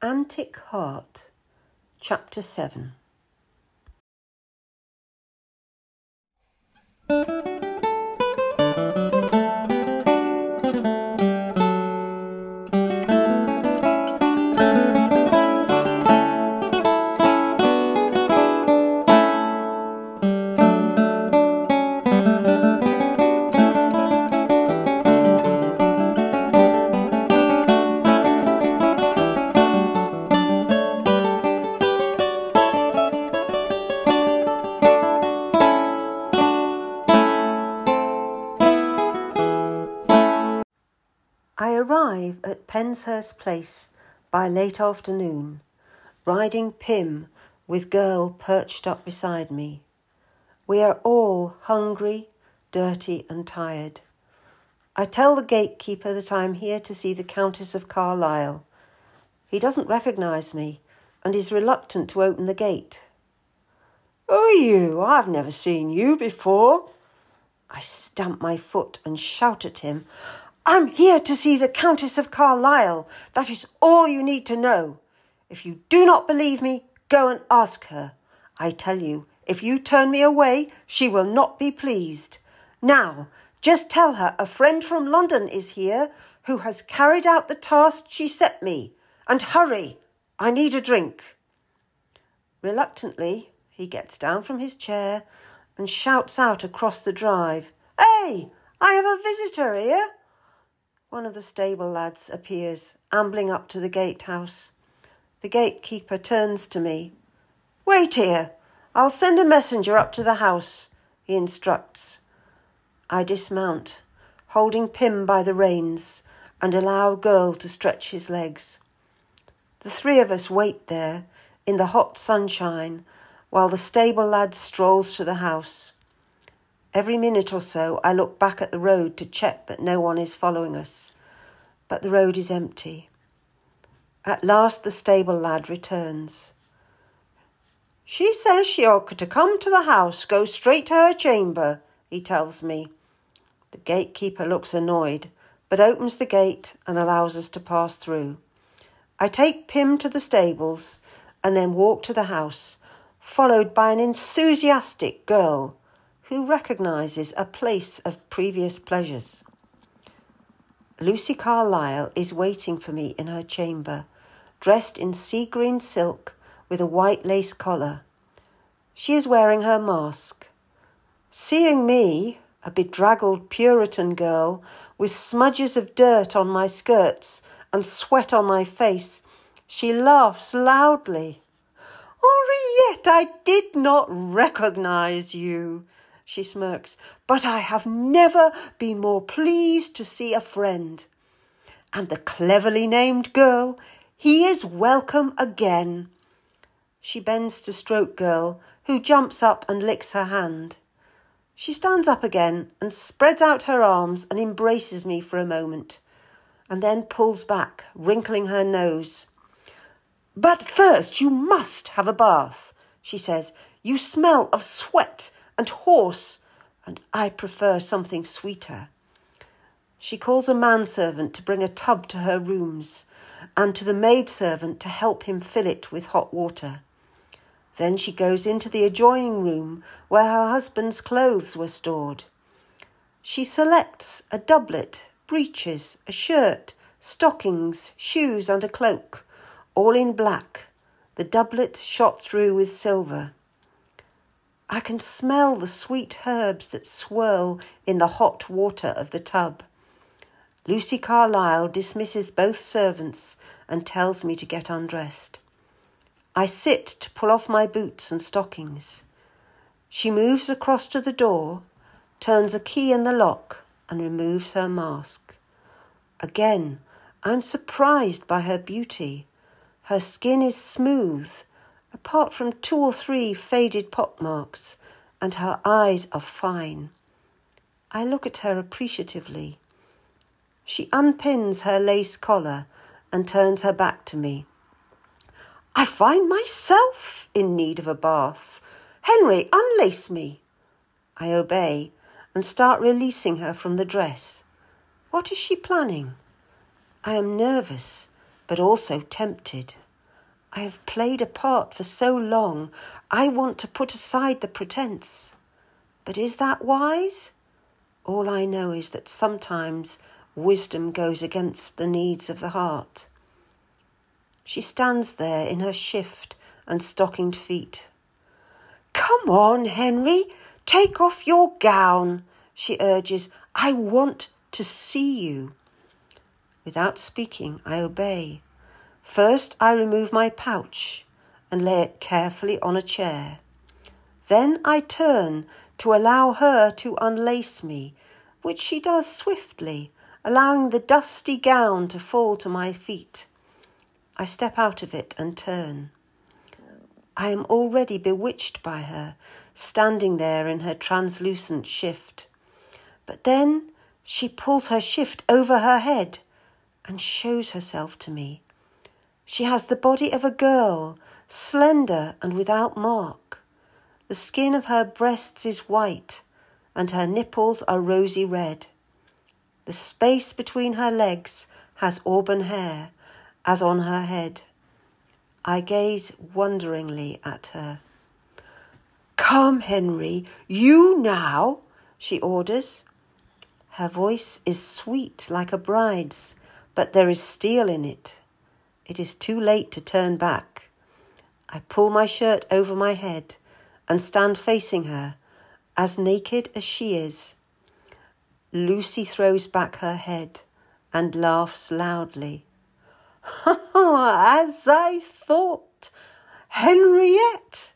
Antic Heart, Chapter 7 Penshurst Place by late afternoon, riding Pym with girl perched up beside me. We are all hungry, dirty, and tired. I tell the gatekeeper that I am here to see the Countess of Carlisle. He doesn't recognise me and is reluctant to open the gate. Who are you? I've never seen you before. I stamp my foot and shout at him. I'm here to see the Countess of Carlisle. That is all you need to know. If you do not believe me, go and ask her. I tell you, if you turn me away, she will not be pleased. Now, just tell her a friend from London is here who has carried out the task she set me. And hurry, I need a drink. Reluctantly, he gets down from his chair and shouts out across the drive, Hey, I have a visitor here. One of the stable lads appears, ambling up to the gatehouse. The gatekeeper turns to me. Wait here. I'll send a messenger up to the house, he instructs. I dismount, holding Pym by the reins, and allow Girl to stretch his legs. The three of us wait there in the hot sunshine while the stable lad strolls to the house. Every minute or so, I look back at the road to check that no one is following us, but the road is empty. At last, the stable lad returns. She says she ought to come to the house, go straight to her chamber, he tells me. The gatekeeper looks annoyed, but opens the gate and allows us to pass through. I take Pym to the stables and then walk to the house, followed by an enthusiastic girl who recognises a place of previous pleasures. Lucy Carlisle is waiting for me in her chamber, dressed in sea green silk with a white lace collar. She is wearing her mask. Seeing me, a bedraggled Puritan girl, with smudges of dirt on my skirts and sweat on my face, she laughs loudly. Henriette, I did not recognize you she smirks, but I have never been more pleased to see a friend. And the cleverly named girl, he is welcome again. She bends to stroke girl, who jumps up and licks her hand. She stands up again and spreads out her arms and embraces me for a moment, and then pulls back, wrinkling her nose. But first you must have a bath, she says. You smell of sweat and horse, and I prefer something sweeter. She calls a manservant to bring a tub to her rooms, and to the maidservant to help him fill it with hot water. Then she goes into the adjoining room where her husband's clothes were stored. She selects a doublet, breeches, a shirt, stockings, shoes, and a cloak, all in black, the doublet shot through with silver. I can smell the sweet herbs that swirl in the hot water of the tub. Lucy Carlisle dismisses both servants and tells me to get undressed. I sit to pull off my boots and stockings. She moves across to the door, turns a key in the lock, and removes her mask. Again, I'm surprised by her beauty. Her skin is smooth apart from two or three faded pock marks, and her eyes are fine. I look at her appreciatively. She unpins her lace collar and turns her back to me. I find myself in need of a bath. Henry, unlace me. I obey and start releasing her from the dress. What is she planning? I am nervous, but also tempted. I have played a part for so long, I want to put aside the pretense. But is that wise? All I know is that sometimes wisdom goes against the needs of the heart. She stands there in her shift and stockinged feet. Come on, Henry, take off your gown, she urges. I want to see you. Without speaking, I obey. First, I remove my pouch and lay it carefully on a chair. Then I turn to allow her to unlace me, which she does swiftly, allowing the dusty gown to fall to my feet. I step out of it and turn. I am already bewitched by her, standing there in her translucent shift. But then she pulls her shift over her head and shows herself to me. She has the body of a girl, slender and without mark. The skin of her breasts is white, and her nipples are rosy red. The space between her legs has auburn hair, as on her head. I gaze wonderingly at her. Come, Henry, you now, she orders. Her voice is sweet like a bride's, but there is steel in it. It is too late to turn back. I pull my shirt over my head and stand facing her, as naked as she is. Lucy throws back her head and laughs loudly. as I thought, Henriette,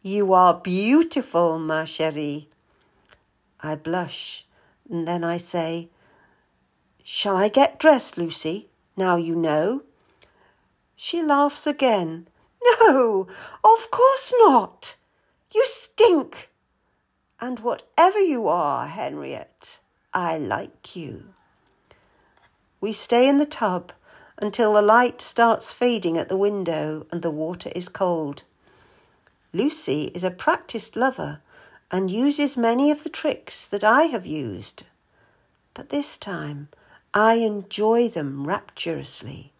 you are beautiful, ma chérie. I blush, and then I say, Shall I get dressed, Lucy, now you know? She laughs again. No, of course not. You stink. And whatever you are, Henriette, I like you. We stay in the tub until the light starts fading at the window and the water is cold. Lucy is a practiced lover and uses many of the tricks that I have used. But this time I enjoy them rapturously.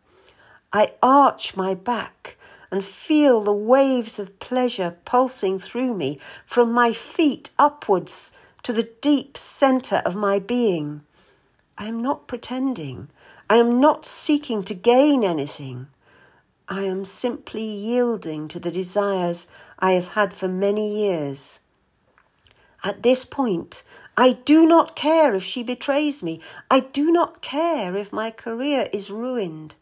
I arch my back and feel the waves of pleasure pulsing through me from my feet upwards to the deep centre of my being. I am not pretending. I am not seeking to gain anything. I am simply yielding to the desires I have had for many years. At this point, I do not care if she betrays me. I do not care if my career is ruined.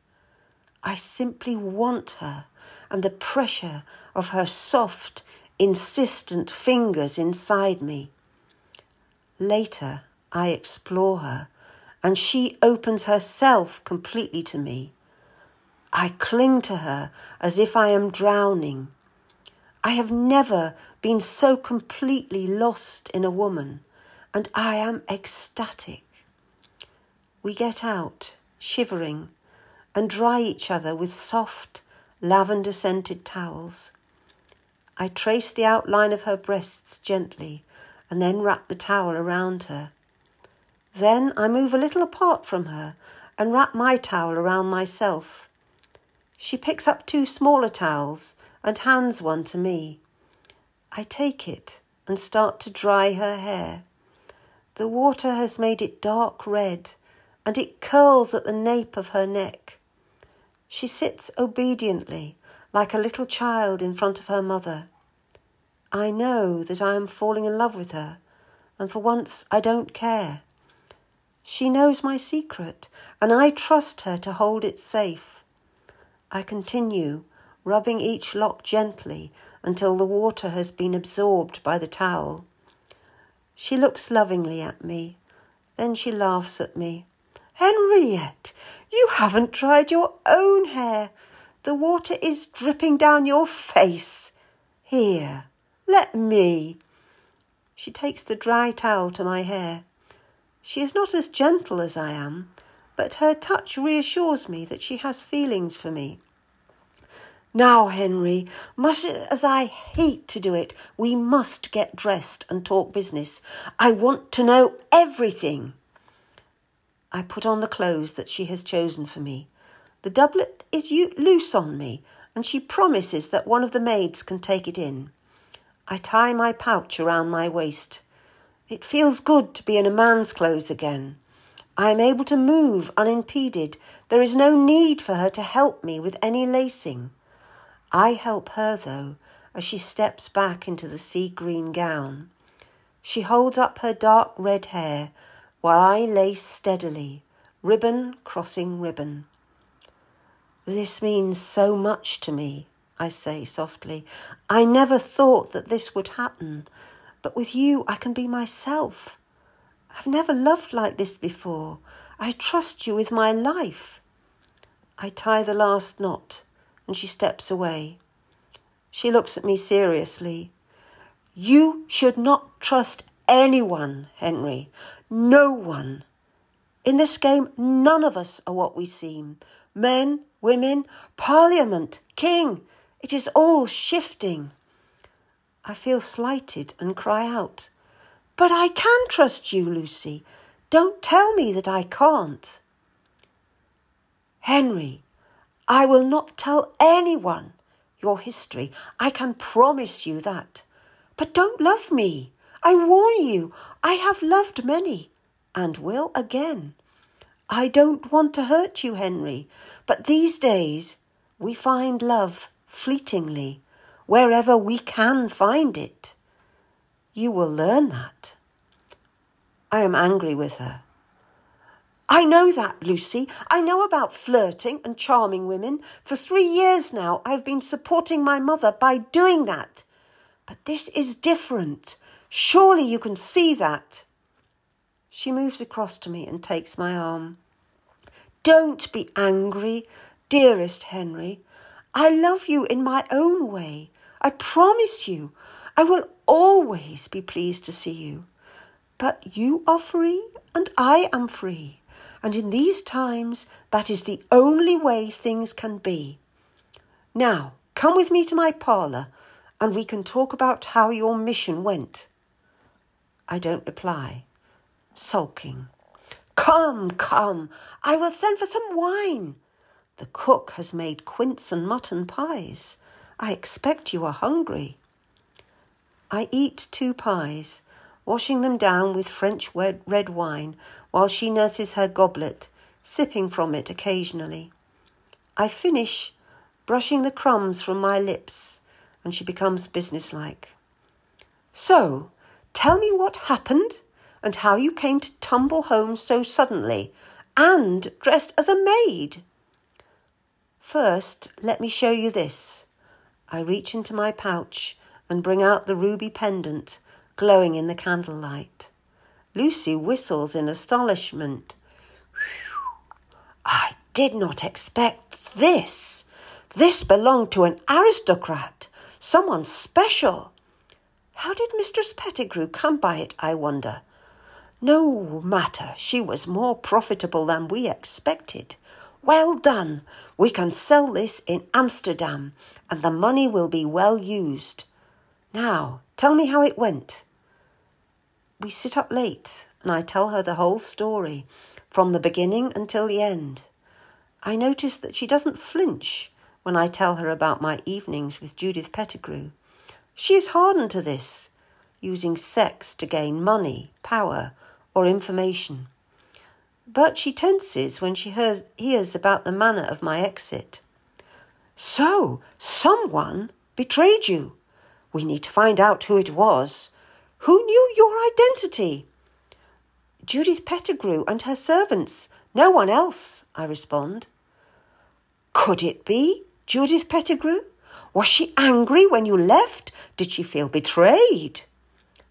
I simply want her and the pressure of her soft, insistent fingers inside me. Later, I explore her and she opens herself completely to me. I cling to her as if I am drowning. I have never been so completely lost in a woman, and I am ecstatic. We get out, shivering, and dry each other with soft, lavender scented towels. I trace the outline of her breasts gently and then wrap the towel around her. Then I move a little apart from her and wrap my towel around myself. She picks up two smaller towels and hands one to me. I take it and start to dry her hair. The water has made it dark red and it curls at the nape of her neck. She sits obediently, like a little child in front of her mother. I know that I am falling in love with her, and for once I don't care. She knows my secret, and I trust her to hold it safe. I continue, rubbing each lock gently until the water has been absorbed by the towel. She looks lovingly at me, then she laughs at me. Henriette, you haven't dried your own hair. The water is dripping down your face. Here, let me. She takes the dry towel to my hair. She is not as gentle as I am, but her touch reassures me that she has feelings for me. Now, Henry, much as I hate to do it, we must get dressed and talk business. I want to know everything. I put on the clothes that she has chosen for me. The doublet is loose on me, and she promises that one of the maids can take it in. I tie my pouch around my waist. It feels good to be in a man's clothes again. I am able to move unimpeded. There is no need for her to help me with any lacing. I help her, though, as she steps back into the sea green gown. She holds up her dark red hair while I lace steadily, ribbon crossing ribbon. This means so much to me, I say softly. I never thought that this would happen, but with you I can be myself. I've never loved like this before. I trust you with my life. I tie the last knot, and she steps away. She looks at me seriously. You should not trust anyone, Henry. No one. In this game, none of us are what we seem. Men, women, parliament, king. It is all shifting. I feel slighted and cry out, But I can trust you, Lucy. Don't tell me that I can't. Henry, I will not tell anyone your history. I can promise you that. But don't love me. I warn you, I have loved many and will again. I don't want to hurt you, Henry, but these days we find love fleetingly, wherever we can find it. You will learn that. I am angry with her. I know that, Lucy. I know about flirting and charming women. For three years now, I've been supporting my mother by doing that. But this is different. Surely you can see that. She moves across to me and takes my arm. Don't be angry, dearest Henry. I love you in my own way. I promise you, I will always be pleased to see you. But you are free and I am free. And in these times, that is the only way things can be. Now, come with me to my parlour and we can talk about how your mission went. I don't reply, sulking. Come, come, I will send for some wine. The cook has made quince and mutton pies. I expect you are hungry. I eat two pies, washing them down with French red wine while she nurses her goblet, sipping from it occasionally. I finish, brushing the crumbs from my lips, and she becomes businesslike. So, tell me what happened and how you came to tumble home so suddenly and dressed as a maid. First, let me show you this. I reach into my pouch and bring out the ruby pendant glowing in the candlelight. Lucy whistles in astonishment. I did not expect this. This belonged to an aristocrat, someone special. How did Mistress Pettigrew come by it, I wonder? No matter, she was more profitable than we expected. Well done. We can sell this in Amsterdam and the money will be well used. Now, tell me how it went. We sit up late and I tell her the whole story, from the beginning until the end. I notice that she doesn't flinch when I tell her about my evenings with Judith Pettigrew. She is hardened to this, using sex to gain money, power, or information but she tenses when she hears, hears about the manner of my exit. So, someone betrayed you. We need to find out who it was. Who knew your identity? Judith Pettigrew and her servants. No one else, I respond. Could it be Judith Pettigrew? Was she angry when you left? Did she feel betrayed?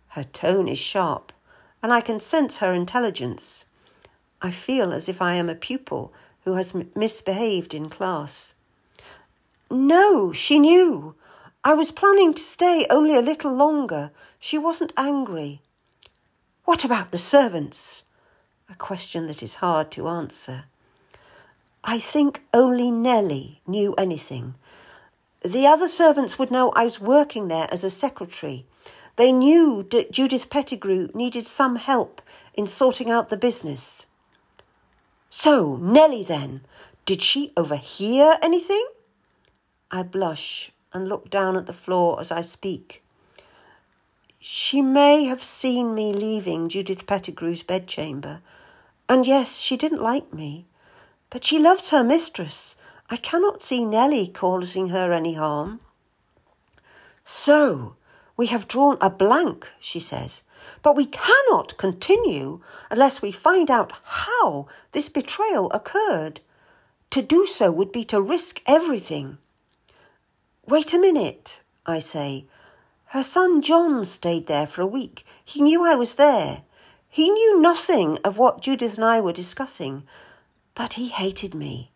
Her tone is sharp, and I can sense her intelligence. I feel as if I am a pupil who has misbehaved in class. No, she knew. I was planning to stay only a little longer. She wasn't angry. What about the servants? A question that is hard to answer. I think only Nellie knew anything. The other servants would know I was working there as a secretary. They knew that Judith Pettigrew needed some help in sorting out the business. So, Nellie then, did she overhear anything? I blush and look down at the floor as I speak. She may have seen me leaving Judith Pettigrew's bedchamber, and yes, she didn't like me, but she loves her mistress. I cannot see Nellie causing her any harm. So, we have drawn a blank, she says, but we cannot continue unless we find out how this betrayal occurred. To do so would be to risk everything. Wait a minute, I say. Her son John stayed there for a week. He knew I was there. He knew nothing of what Judith and I were discussing, but he hated me.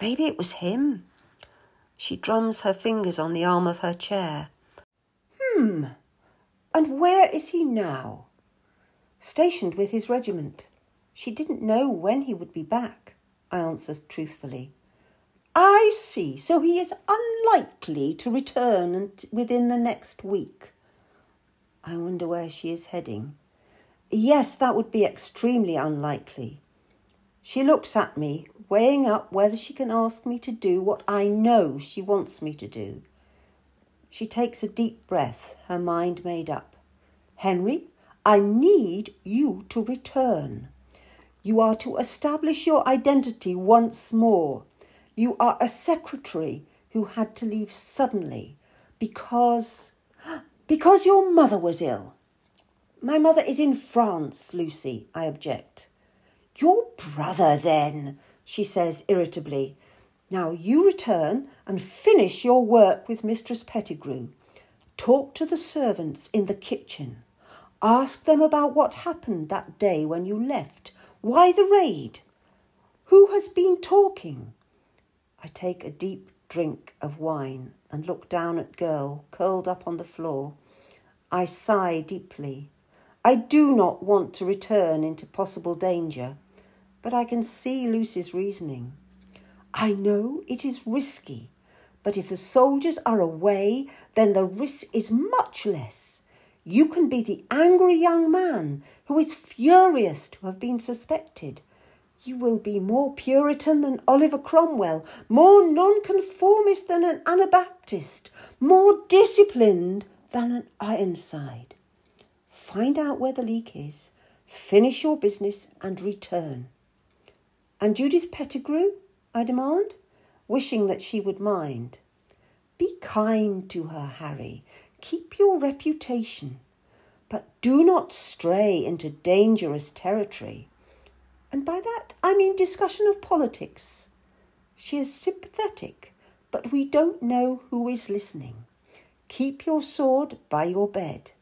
Maybe it was him. She drums her fingers on the arm of her chair. Hmm. And where is he now? Stationed with his regiment. She didn't know when he would be back, I answered truthfully. I see. So he is unlikely to return within the next week. I wonder where she is heading. Yes, that would be extremely unlikely. She looks at me, weighing up whether she can ask me to do what I know she wants me to do. She takes a deep breath, her mind made up. Henry, I need you to return. You are to establish your identity once more. You are a secretary who had to leave suddenly because. because your mother was ill. My mother is in France, Lucy, I object. Your brother, then, she says irritably. Now you return and finish your work with Mistress Pettigrew. Talk to the servants in the kitchen. Ask them about what happened that day when you left. Why the raid? Who has been talking? I take a deep drink of wine and look down at girl curled up on the floor. I sigh deeply. I do not want to return into possible danger, but I can see Lucy's reasoning. I know it is risky, but if the soldiers are away, then the risk is much less. You can be the angry young man who is furious to have been suspected. You will be more Puritan than Oliver Cromwell, more nonconformist than an Anabaptist, more disciplined than an Ironside. Find out where the leak is, finish your business, and return. And Judith Pettigrew? I demand, wishing that she would mind. Be kind to her, Harry. Keep your reputation. But do not stray into dangerous territory. And by that I mean discussion of politics. She is sympathetic, but we don't know who is listening. Keep your sword by your bed.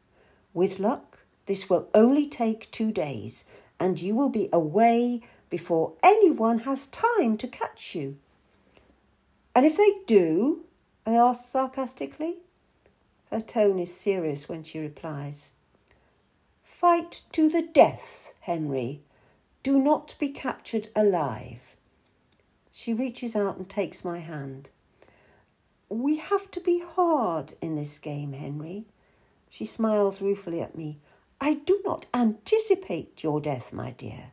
With luck, this will only take two days, and you will be away before anyone has time to catch you. And if they do, I ask sarcastically. Her tone is serious when she replies. Fight to the death, Henry. Do not be captured alive. She reaches out and takes my hand. We have to be hard in this game, Henry. She smiles ruefully at me. I do not anticipate your death, my dear.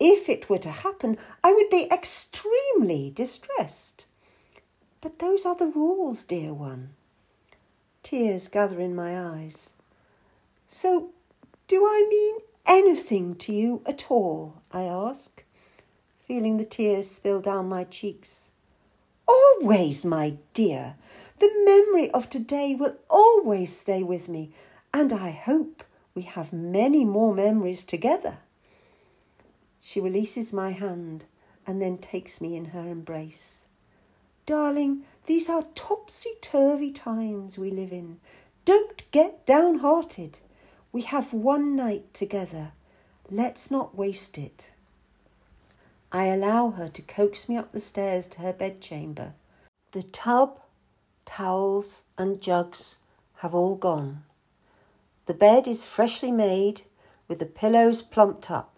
If it were to happen, I would be extremely distressed. But those are the rules, dear one. Tears gather in my eyes. So, do I mean anything to you at all? I ask, feeling the tears spill down my cheeks. Always, my dear. The memory of today will always stay with me, and I hope we have many more memories together. She releases my hand and then takes me in her embrace. Darling, these are topsy turvy times we live in. Don't get downhearted. We have one night together. Let's not waste it. I allow her to coax me up the stairs to her bedchamber. The tub, towels, and jugs have all gone. The bed is freshly made with the pillows plumped up.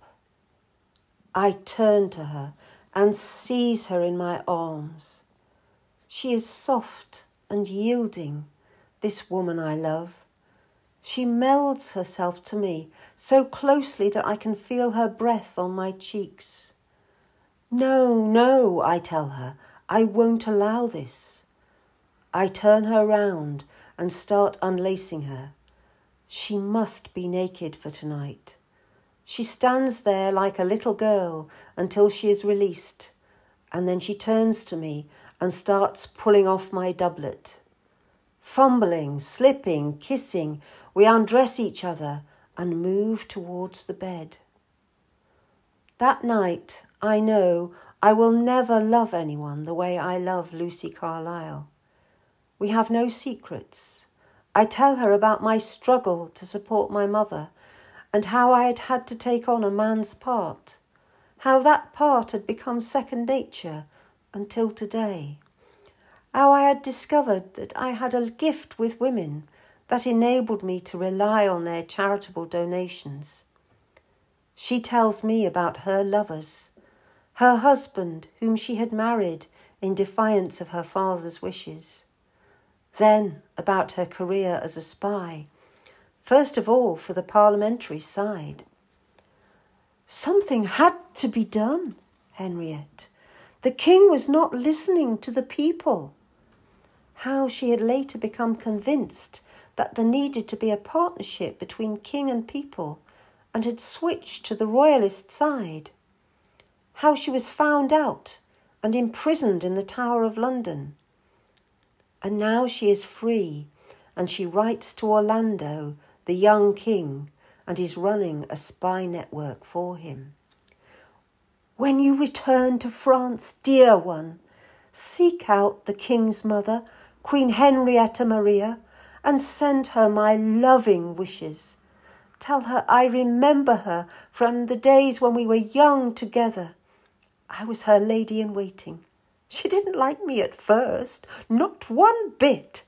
I turn to her and seize her in my arms. She is soft and yielding, this woman I love. She melds herself to me so closely that I can feel her breath on my cheeks. No, no, I tell her, I won't allow this. I turn her round and start unlacing her. She must be naked for tonight. She stands there like a little girl until she is released, and then she turns to me and starts pulling off my doublet. Fumbling, slipping, kissing, we undress each other and move towards the bed. That night, I know I will never love anyone the way I love Lucy Carlisle. We have no secrets. I tell her about my struggle to support my mother and how I had had to take on a man's part, how that part had become second nature until today, how I had discovered that I had a gift with women that enabled me to rely on their charitable donations. She tells me about her lovers, her husband, whom she had married in defiance of her father's wishes, then about her career as a spy first of all for the parliamentary side. Something had to be done, Henriette. The king was not listening to the people. How she had later become convinced that there needed to be a partnership between king and people and had switched to the royalist side. How she was found out and imprisoned in the Tower of London. And now she is free and she writes to Orlando the young king, and is running a spy network for him. When you return to France, dear one, seek out the king's mother, Queen Henrietta Maria, and send her my loving wishes. Tell her I remember her from the days when we were young together. I was her lady in waiting. She didn't like me at first, not one bit,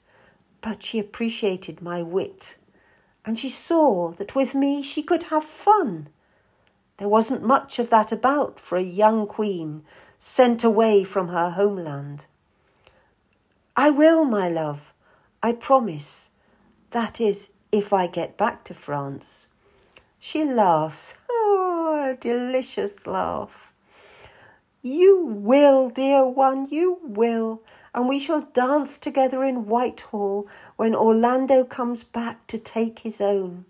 but she appreciated my wit and she saw that with me she could have fun. There wasn't much of that about for a young queen sent away from her homeland. I will, my love, I promise. That is, if I get back to France. She laughs. Oh, a delicious laugh. You will, dear one, you will and we shall dance together in Whitehall when Orlando comes back to take his own.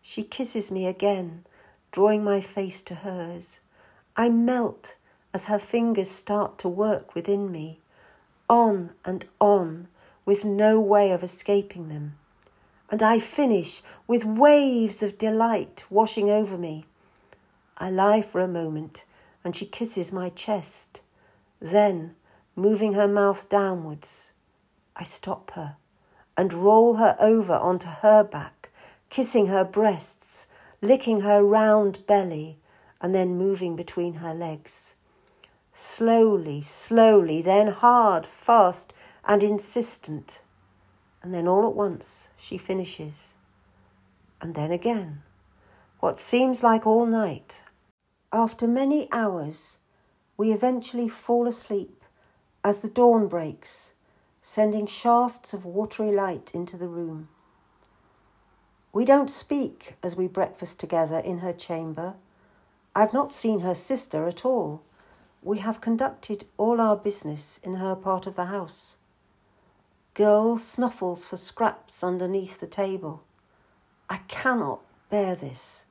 She kisses me again, drawing my face to hers. I melt as her fingers start to work within me, on and on, with no way of escaping them. And I finish with waves of delight washing over me. I lie for a moment, and she kisses my chest. Then, moving her mouth downwards. I stop her and roll her over onto her back, kissing her breasts, licking her round belly, and then moving between her legs. Slowly, slowly, then hard, fast, and insistent. And then all at once she finishes. And then again. What seems like all night. After many hours, we eventually fall asleep as the dawn breaks, sending shafts of watery light into the room. We don't speak as we breakfast together in her chamber. I've not seen her sister at all. We have conducted all our business in her part of the house. Girl snuffles for scraps underneath the table. I cannot bear this.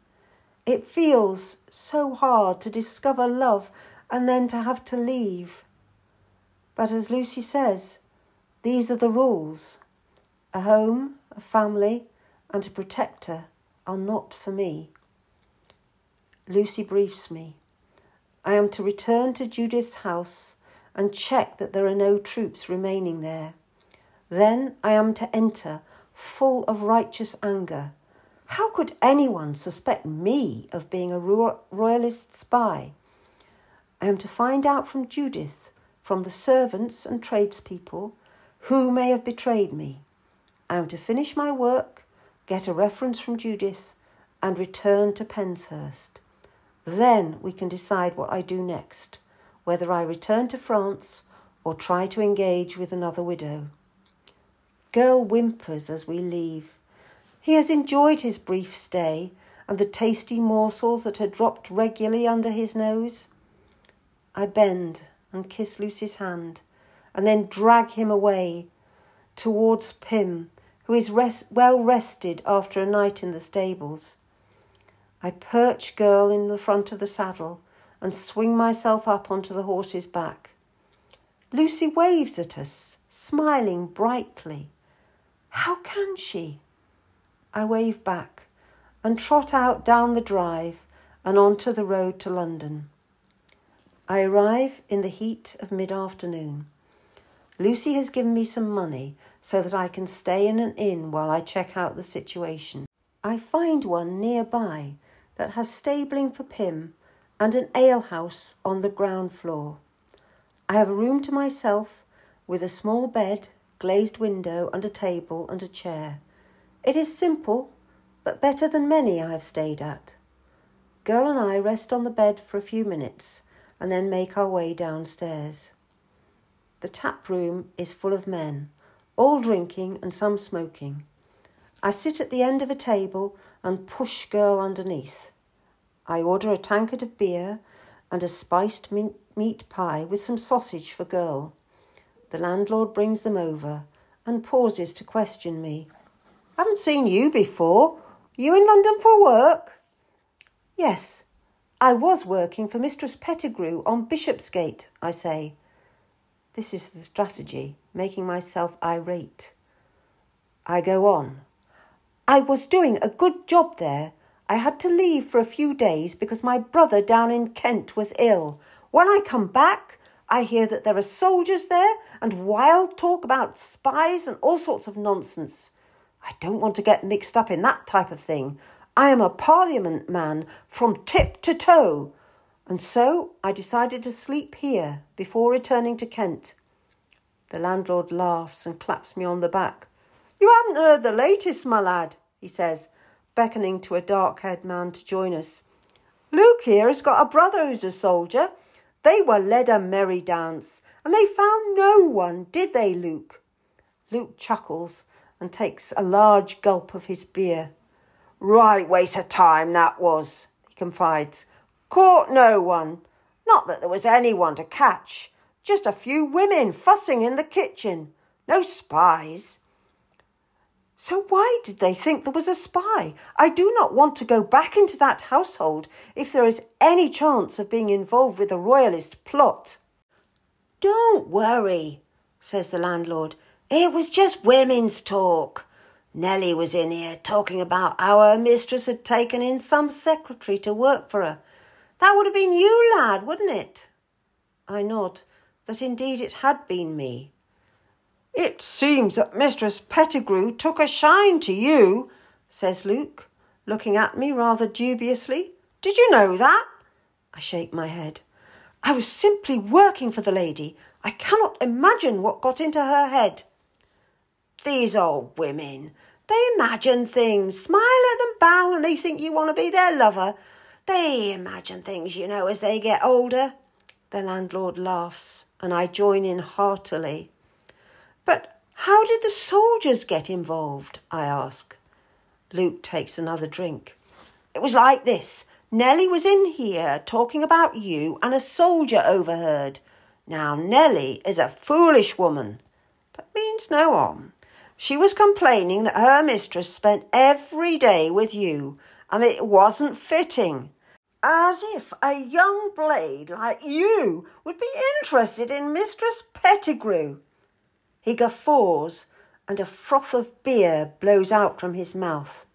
It feels so hard to discover love and then to have to leave. But as Lucy says, these are the rules. A home, a family, and a protector are not for me. Lucy briefs me. I am to return to Judith's house and check that there are no troops remaining there. Then I am to enter, full of righteous anger. How could anyone suspect me of being a royalist spy? I am to find out from Judith from the servants and tradespeople who may have betrayed me. I am to finish my work, get a reference from Judith, and return to Penshurst. Then we can decide what I do next, whether I return to France or try to engage with another widow. Girl whimpers as we leave. He has enjoyed his brief stay and the tasty morsels that had dropped regularly under his nose. I bend and kiss Lucy's hand, and then drag him away, towards Pym, who is well rested after a night in the stables. I perch Girl in the front of the saddle and swing myself up onto the horse's back. Lucy waves at us, smiling brightly. How can she? I wave back and trot out down the drive and onto the road to London. I arrive in the heat of mid afternoon. Lucy has given me some money so that I can stay in an inn while I check out the situation. I find one nearby that has stabling for Pym and an alehouse on the ground floor. I have a room to myself with a small bed, glazed window, and a table and a chair. It is simple, but better than many I have stayed at. Girl and I rest on the bed for a few minutes and then make our way downstairs. The tap room is full of men, all drinking and some smoking. I sit at the end of a table and push Girl underneath. I order a tankard of beer and a spiced meat pie with some sausage for Girl. The landlord brings them over and pauses to question me. Haven't seen you before. You in London for work? Yes, I was working for Mistress Pettigrew on Bishopsgate, I say. This is the strategy, making myself irate. I go on. I was doing a good job there I had to leave for a few days because my brother down in Kent was ill. When I come back, I hear that there are soldiers there and wild talk about spies and all sorts of nonsense. I don't want to get mixed up in that type of thing. I am a Parliament man from tip to toe. And so I decided to sleep here before returning to Kent. The landlord laughs and claps me on the back. You haven't heard the latest, my lad, he says beckoning to a dark haired man to join us. Luke here has got a brother who's a soldier. They were led a merry dance, and they found no one, did they, Luke? Luke chuckles and takes a large gulp of his beer. Right waste of time that was, he confides. Caught no one. Not that there was anyone to catch. Just a few women fussing in the kitchen. No spies. So why did they think there was a spy? I do not want to go back into that household if there is any chance of being involved with a royalist plot. Don't worry, says the landlord. It was just women's talk. Nellie was in here talking about how her mistress had taken in some secretary to work for her. That would have been you, lad, wouldn't it? I nod that indeed it had been me. It seems that Mistress Pettigrew took a shine to you, says Luke, looking at me rather dubiously. Did you know that? I shake my head. I was simply working for the lady. I cannot imagine what got into her head. These old women, they imagine things, smile at them, bow, and they think you want to be their lover. They imagine things, you know, as they get older. The landlord laughs, and I join in heartily. But how did the soldiers get involved? I ask. Luke takes another drink. It was like this. Nellie was in here talking about you, and a soldier overheard. Now, Nellie is a foolish woman, but means no harm. She was complaining that her mistress spent every day with you, and it wasn't fitting. As if a young blade like you would be interested in Mistress Pettigrew. He guffaws, and a froth of beer blows out from his mouth.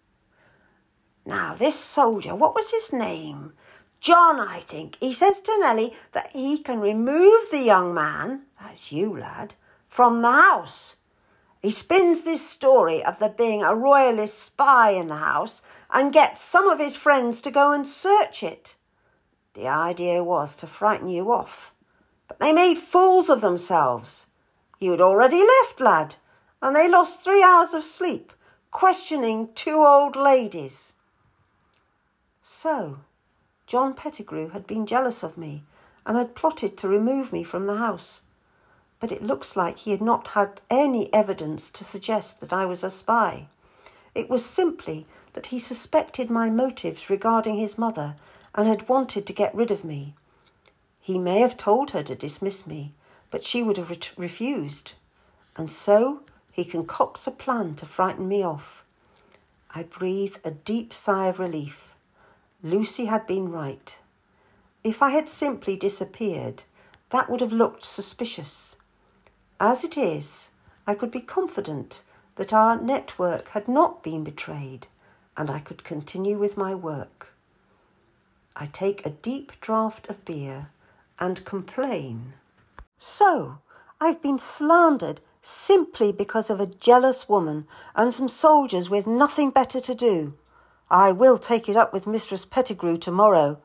Now, this soldier, what was his name? John, I think. He says to Nellie that he can remove the young man, that's you, lad, from the house. He spins this story of there being a royalist spy in the house and gets some of his friends to go and search it. The idea was to frighten you off, but they made fools of themselves. You had already left, lad, and they lost three hours of sleep questioning two old ladies. So, John Pettigrew had been jealous of me and had plotted to remove me from the house. But it looks like he had not had any evidence to suggest that I was a spy. It was simply that he suspected my motives regarding his mother and had wanted to get rid of me. He may have told her to dismiss me, but she would have re- refused. And so he concocts a plan to frighten me off. I breathe a deep sigh of relief. Lucy had been right. If I had simply disappeared, that would have looked suspicious. As it is, I could be confident that our network had not been betrayed and I could continue with my work. I take a deep draught of beer and complain. So, I've been slandered simply because of a jealous woman and some soldiers with nothing better to do. I will take it up with Mistress Pettigrew tomorrow.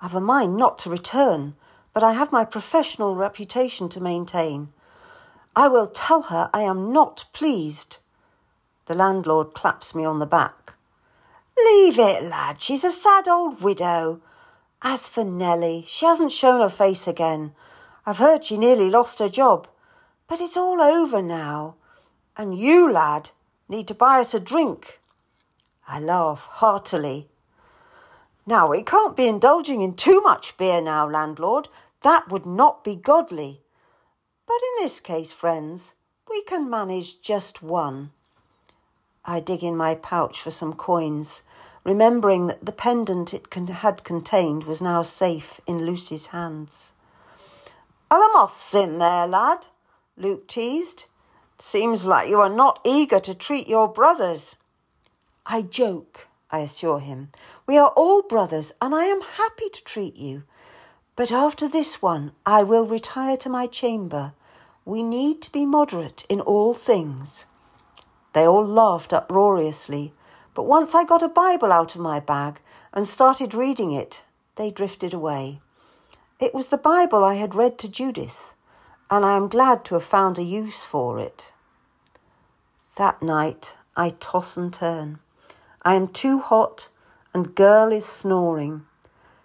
I've a mind not to return, but I have my professional reputation to maintain. I will tell her I am not pleased. The landlord claps me on the back. Leave it, lad. She's a sad old widow. As for Nellie, she hasn't shown her face again. I've heard she nearly lost her job. But it's all over now. And you, lad, need to buy us a drink. I laugh heartily. Now, we can't be indulging in too much beer now, landlord. That would not be godly. But in this case, friends, we can manage just one. I dig in my pouch for some coins, remembering that the pendant it con- had contained was now safe in Lucy's hands. Are the moths in there, lad? Luke teased. Seems like you are not eager to treat your brothers. I joke, I assure him. We are all brothers, and I am happy to treat you. But after this one, I will retire to my chamber. We need to be moderate in all things. They all laughed uproariously, but once I got a Bible out of my bag and started reading it, they drifted away. It was the Bible I had read to Judith, and I am glad to have found a use for it. That night I toss and turn. I am too hot, and girl is snoring.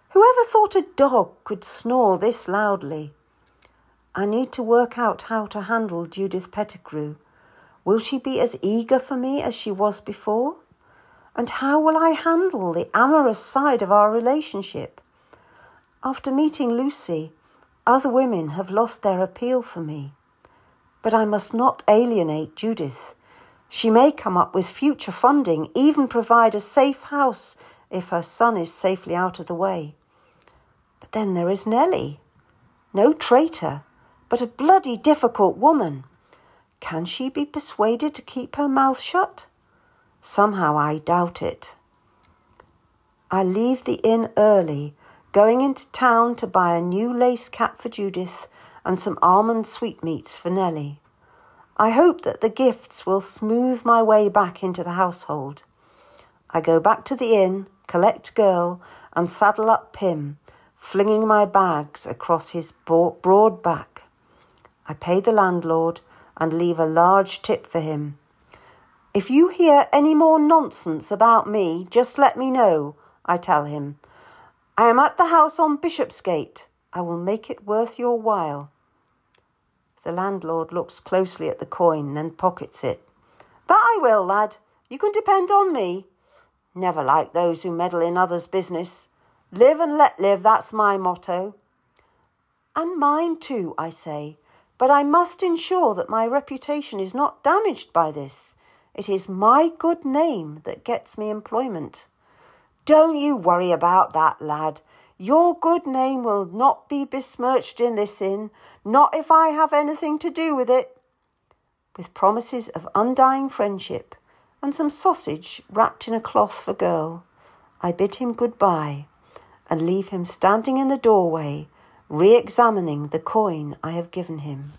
Whoever thought a dog could snore this loudly? I need to work out how to handle Judith Pettigrew Will she be as eager for me as she was before? And how will I handle the amorous side of our relationship? After meeting Lucy, other women have lost their appeal for me. But I must not alienate Judith. She may come up with future funding, even provide a safe house if her son is safely out of the way. But then there is Nellie. No traitor, but a bloody difficult woman. Can she be persuaded to keep her mouth shut? Somehow I doubt it. I leave the inn early, going into town to buy a new lace cap for Judith and some almond sweetmeats for Nellie. I hope that the gifts will smooth my way back into the household. I go back to the inn, collect Girl, and saddle up Pym, flinging my bags across his broad back. I pay the landlord and leave a large tip for him. If you hear any more nonsense about me, just let me know, I tell him. I am at the house on Bishopsgate. I will make it worth your while. The landlord looks closely at the coin, then pockets it. That I will, lad. You can depend on me. Never like those who meddle in others' business. Live and let live, that's my motto. And mine too, I say. But I must ensure that my reputation is not damaged by this. It is my good name that gets me employment. Don't you worry about that, lad. Your good name will not be besmirched in this inn, not if I have anything to do with it. With promises of undying friendship and some sausage wrapped in a cloth for girl, I bid him good-bye and leave him standing in the doorway re examining the coin I have given him.